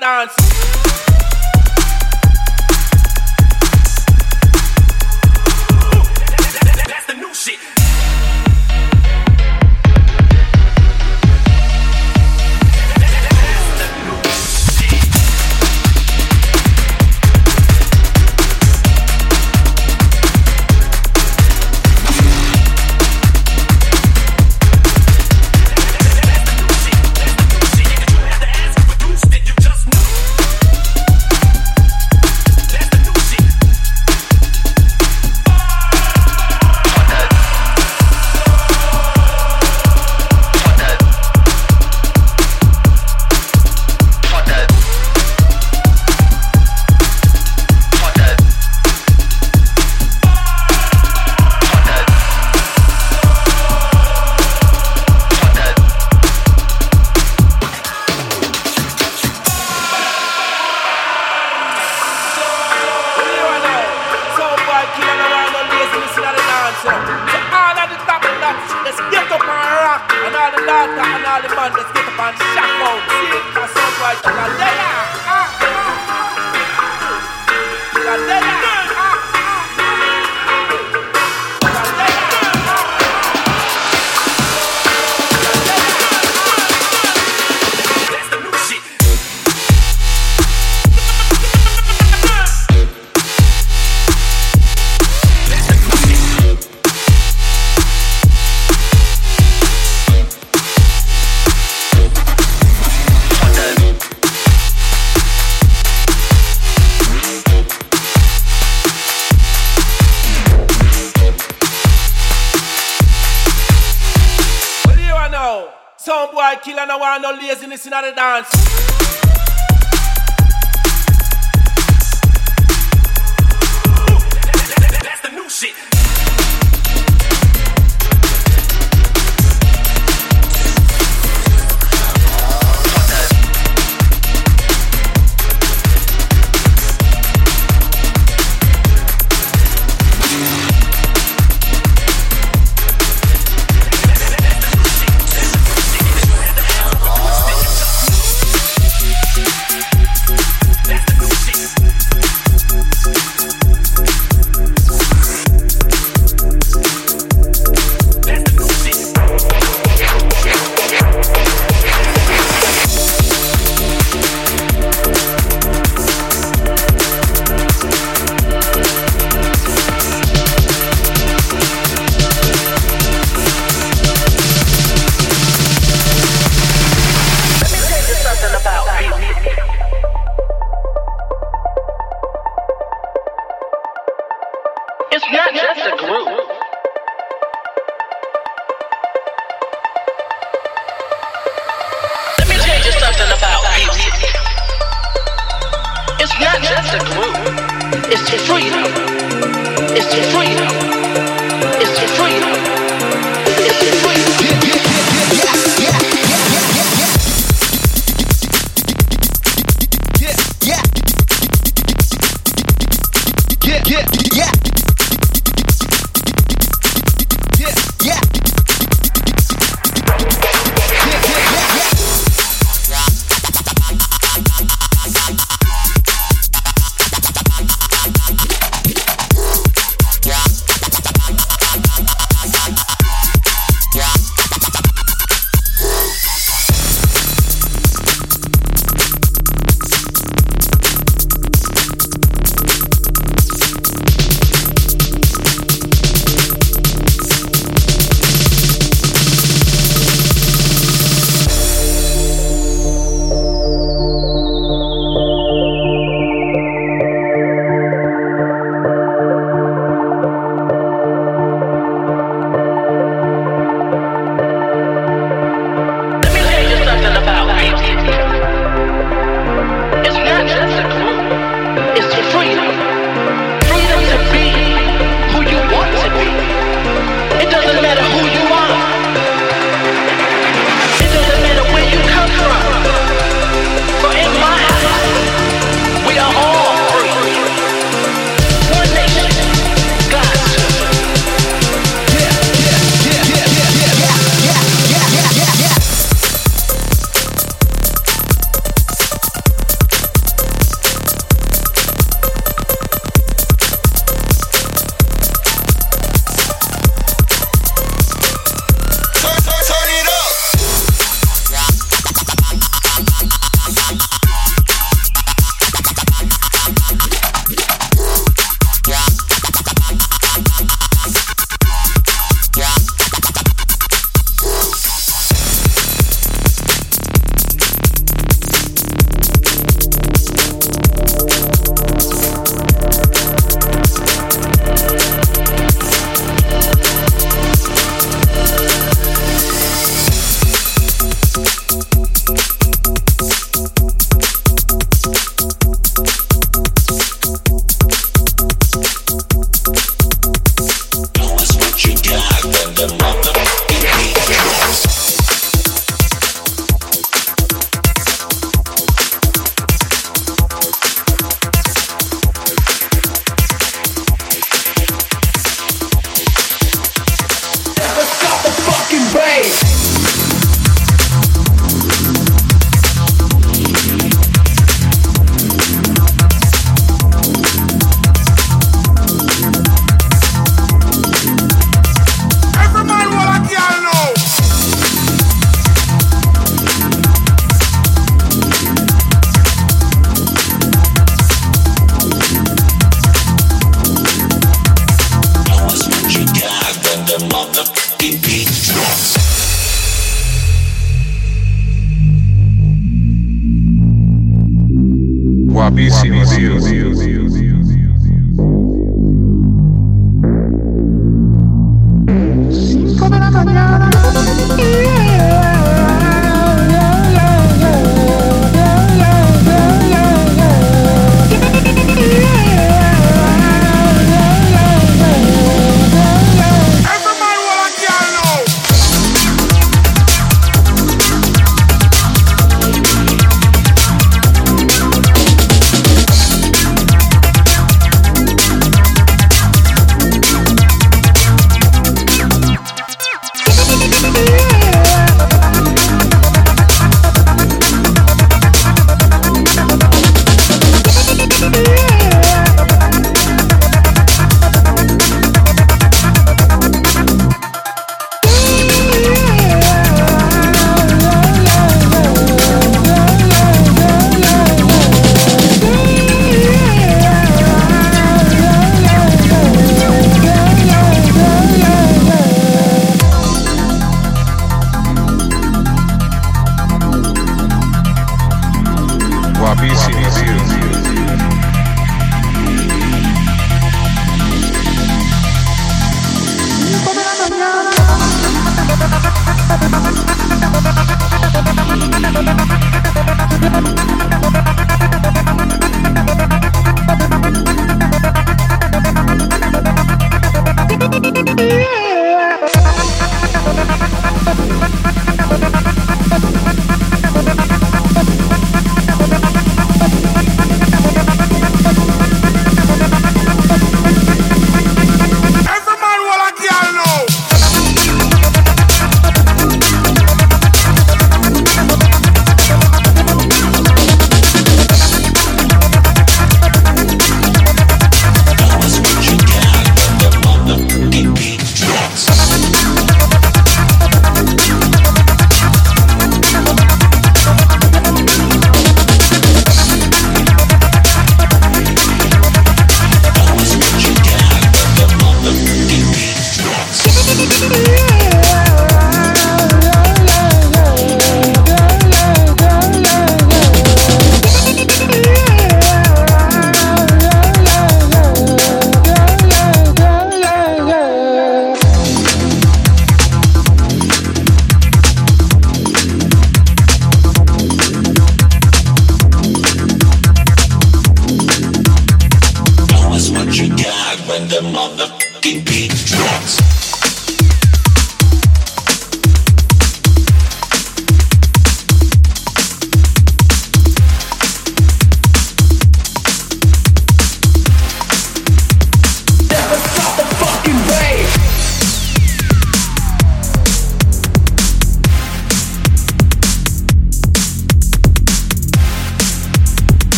dance got it dance the. It's the freedom. It's the freedom. It's the freedom. It's the freedom. Yeah, yeah, yeah, yeah.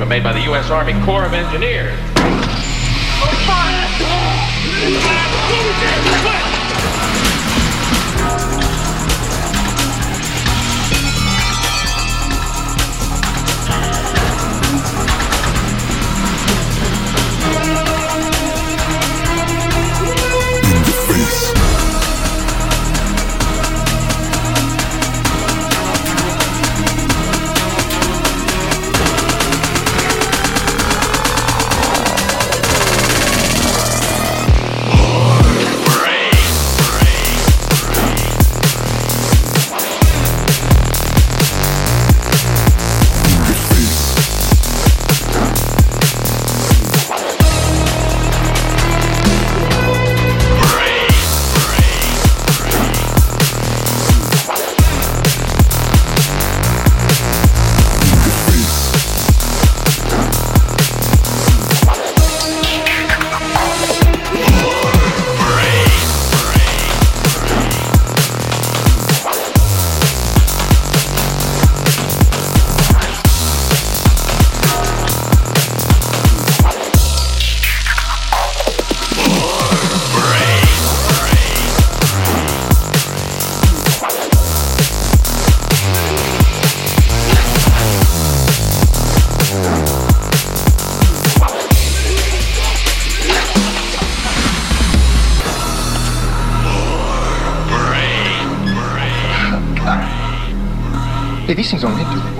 Were made by the U.S. Army Corps of Engineers.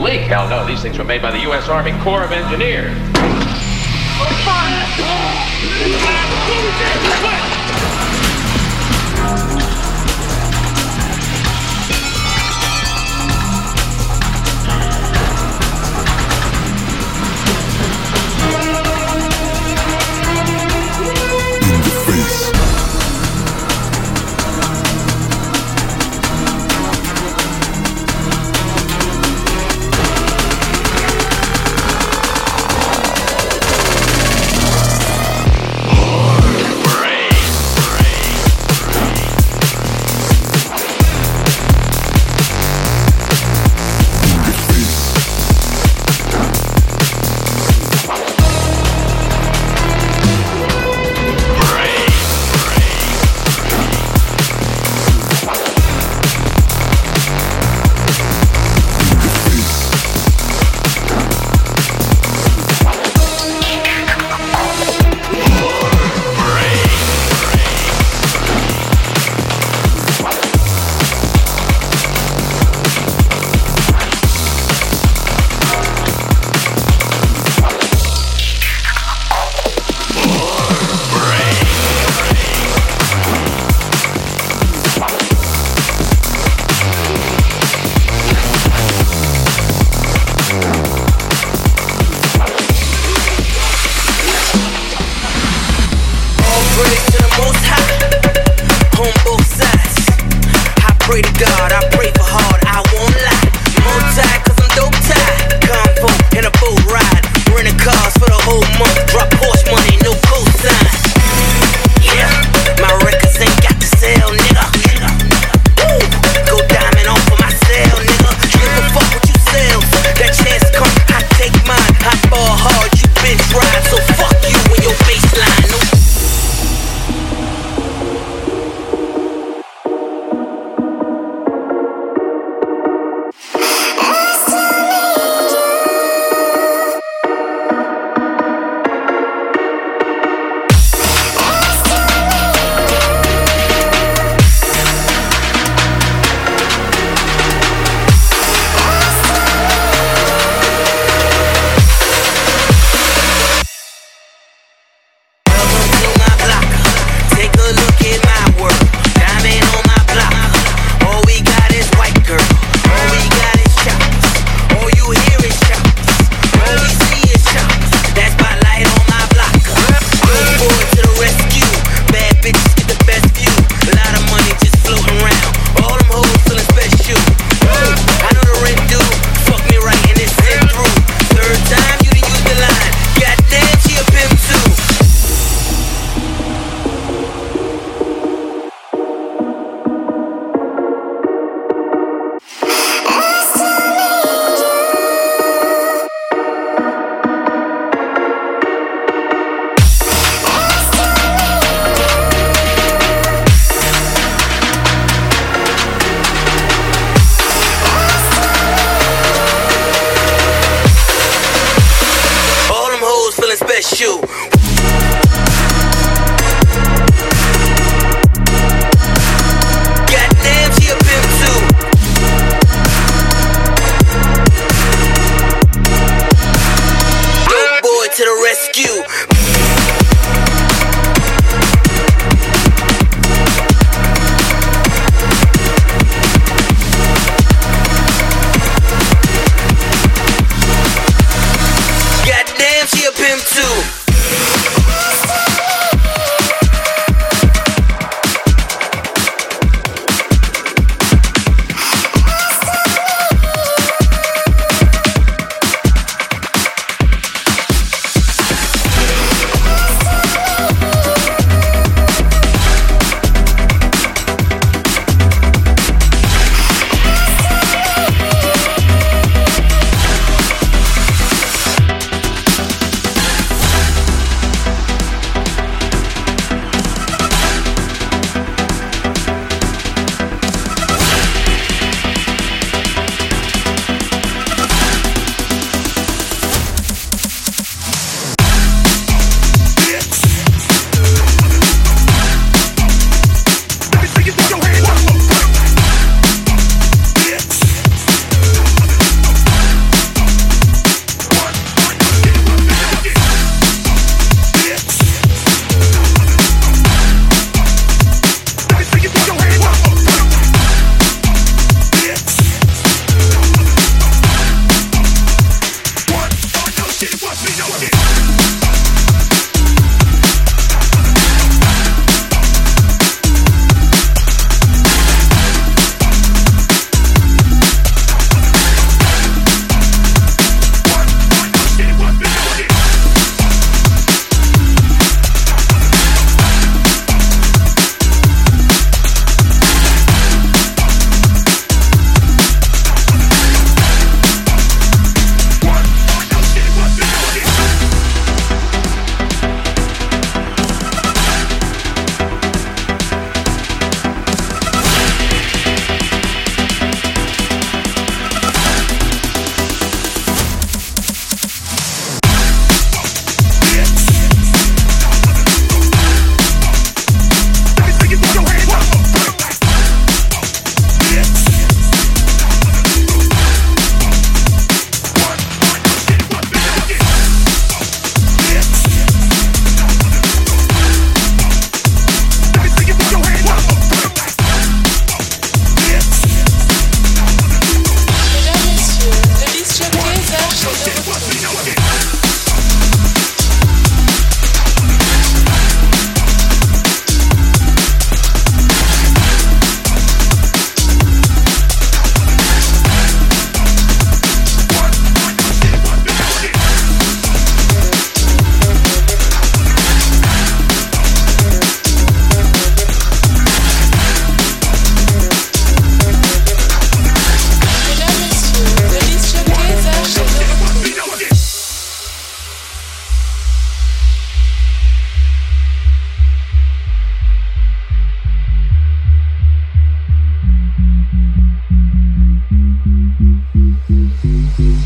Leak? Hell no. These things were made by the U.S. Army Corps of Engineers. Oh, fire!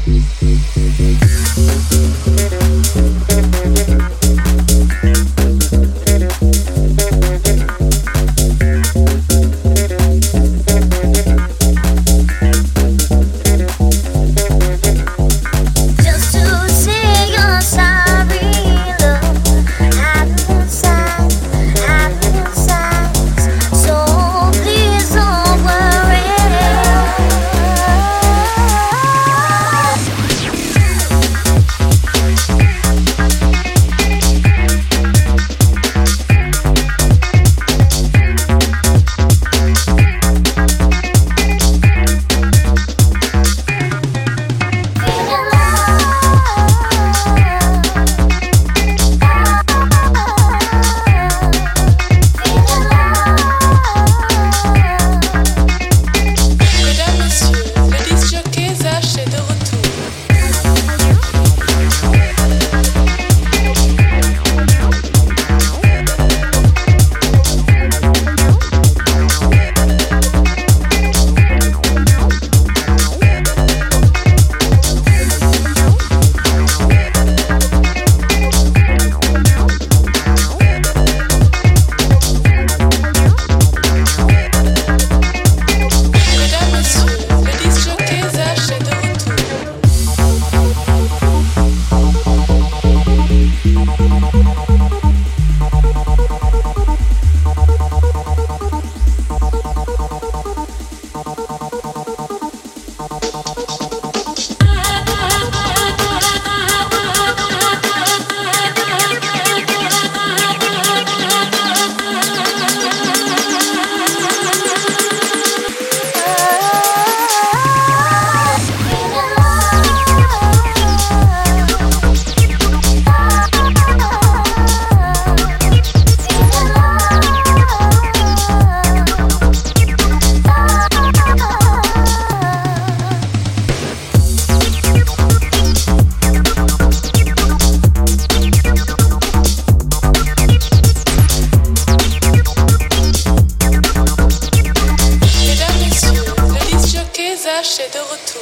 Mm-hmm. Flash est de retour.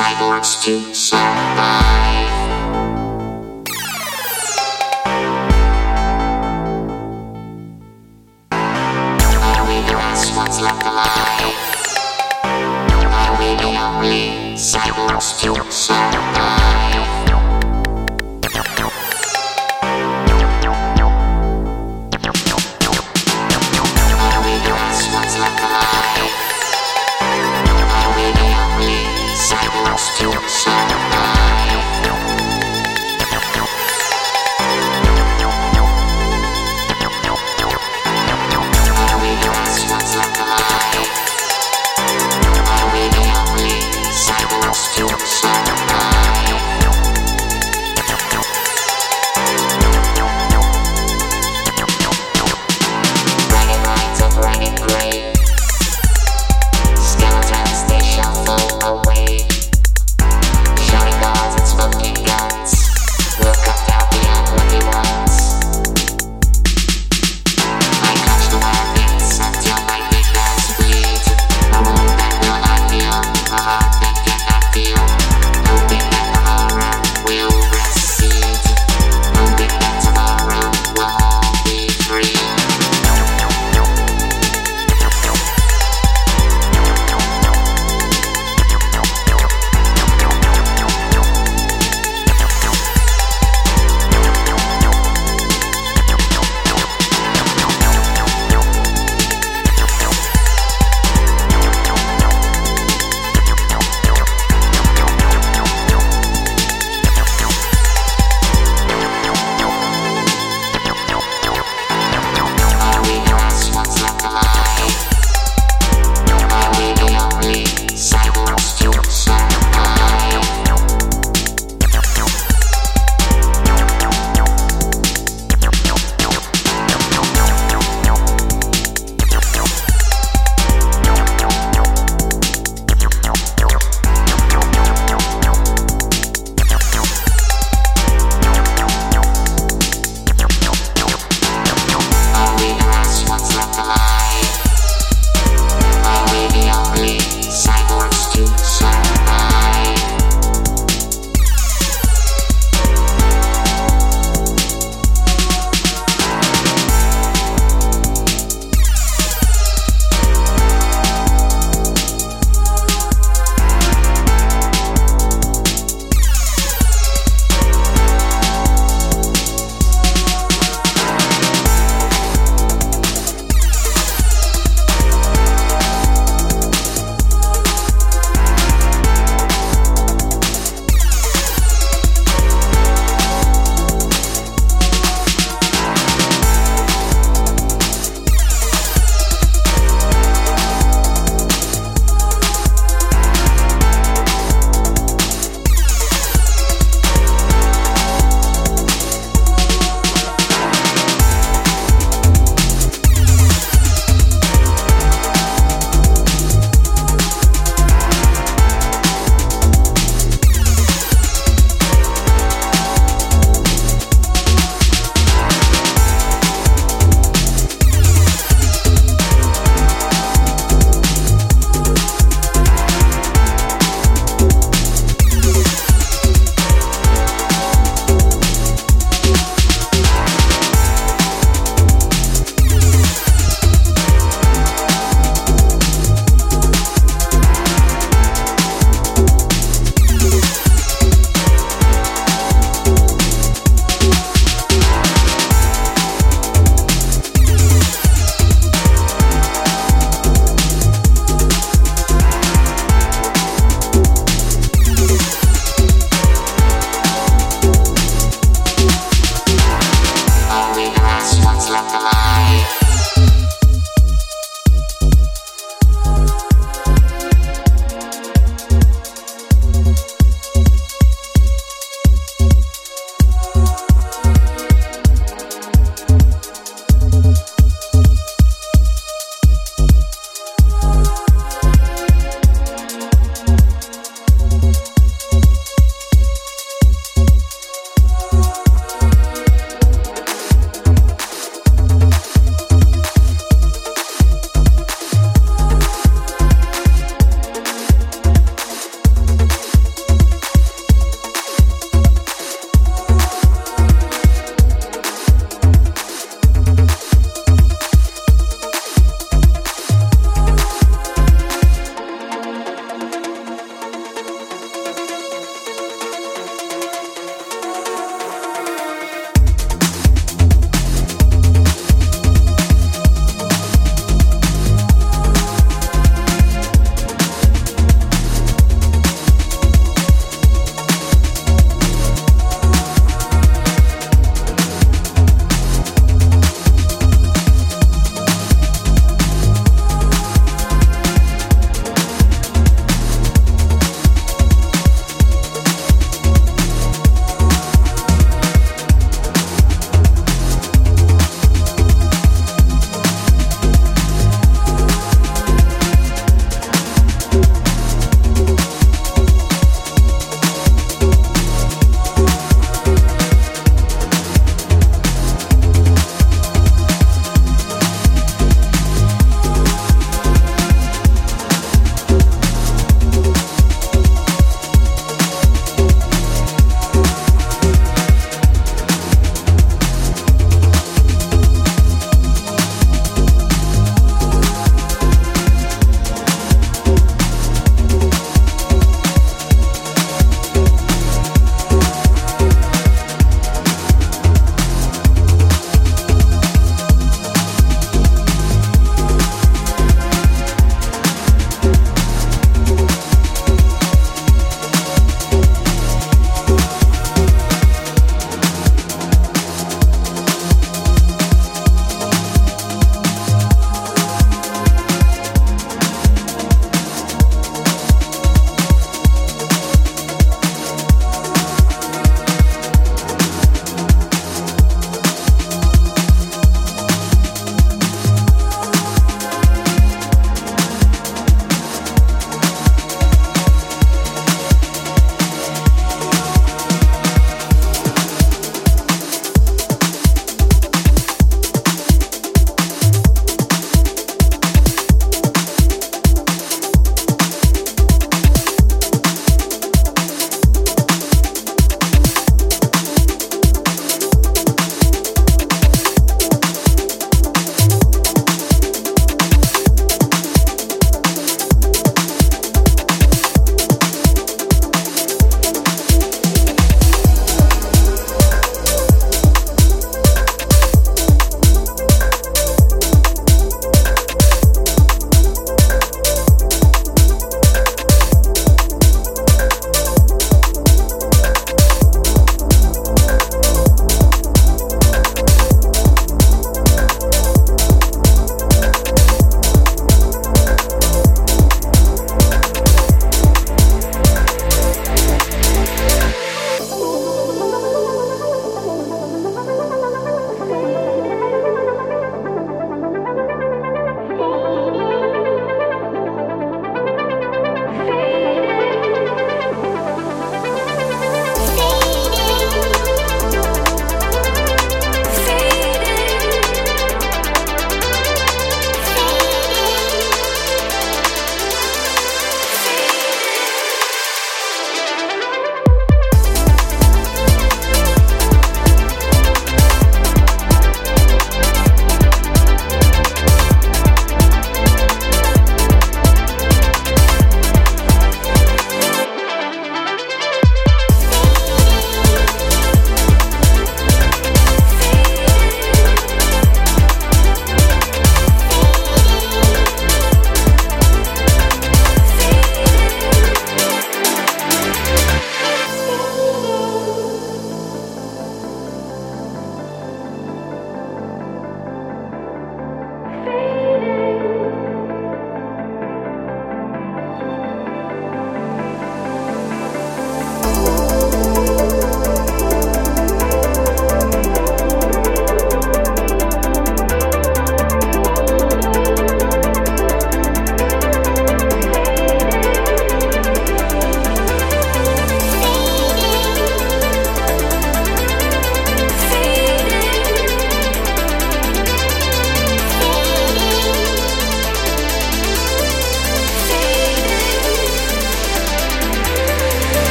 Cyborgs to survive? Left alive? Are we the only cyborgs to?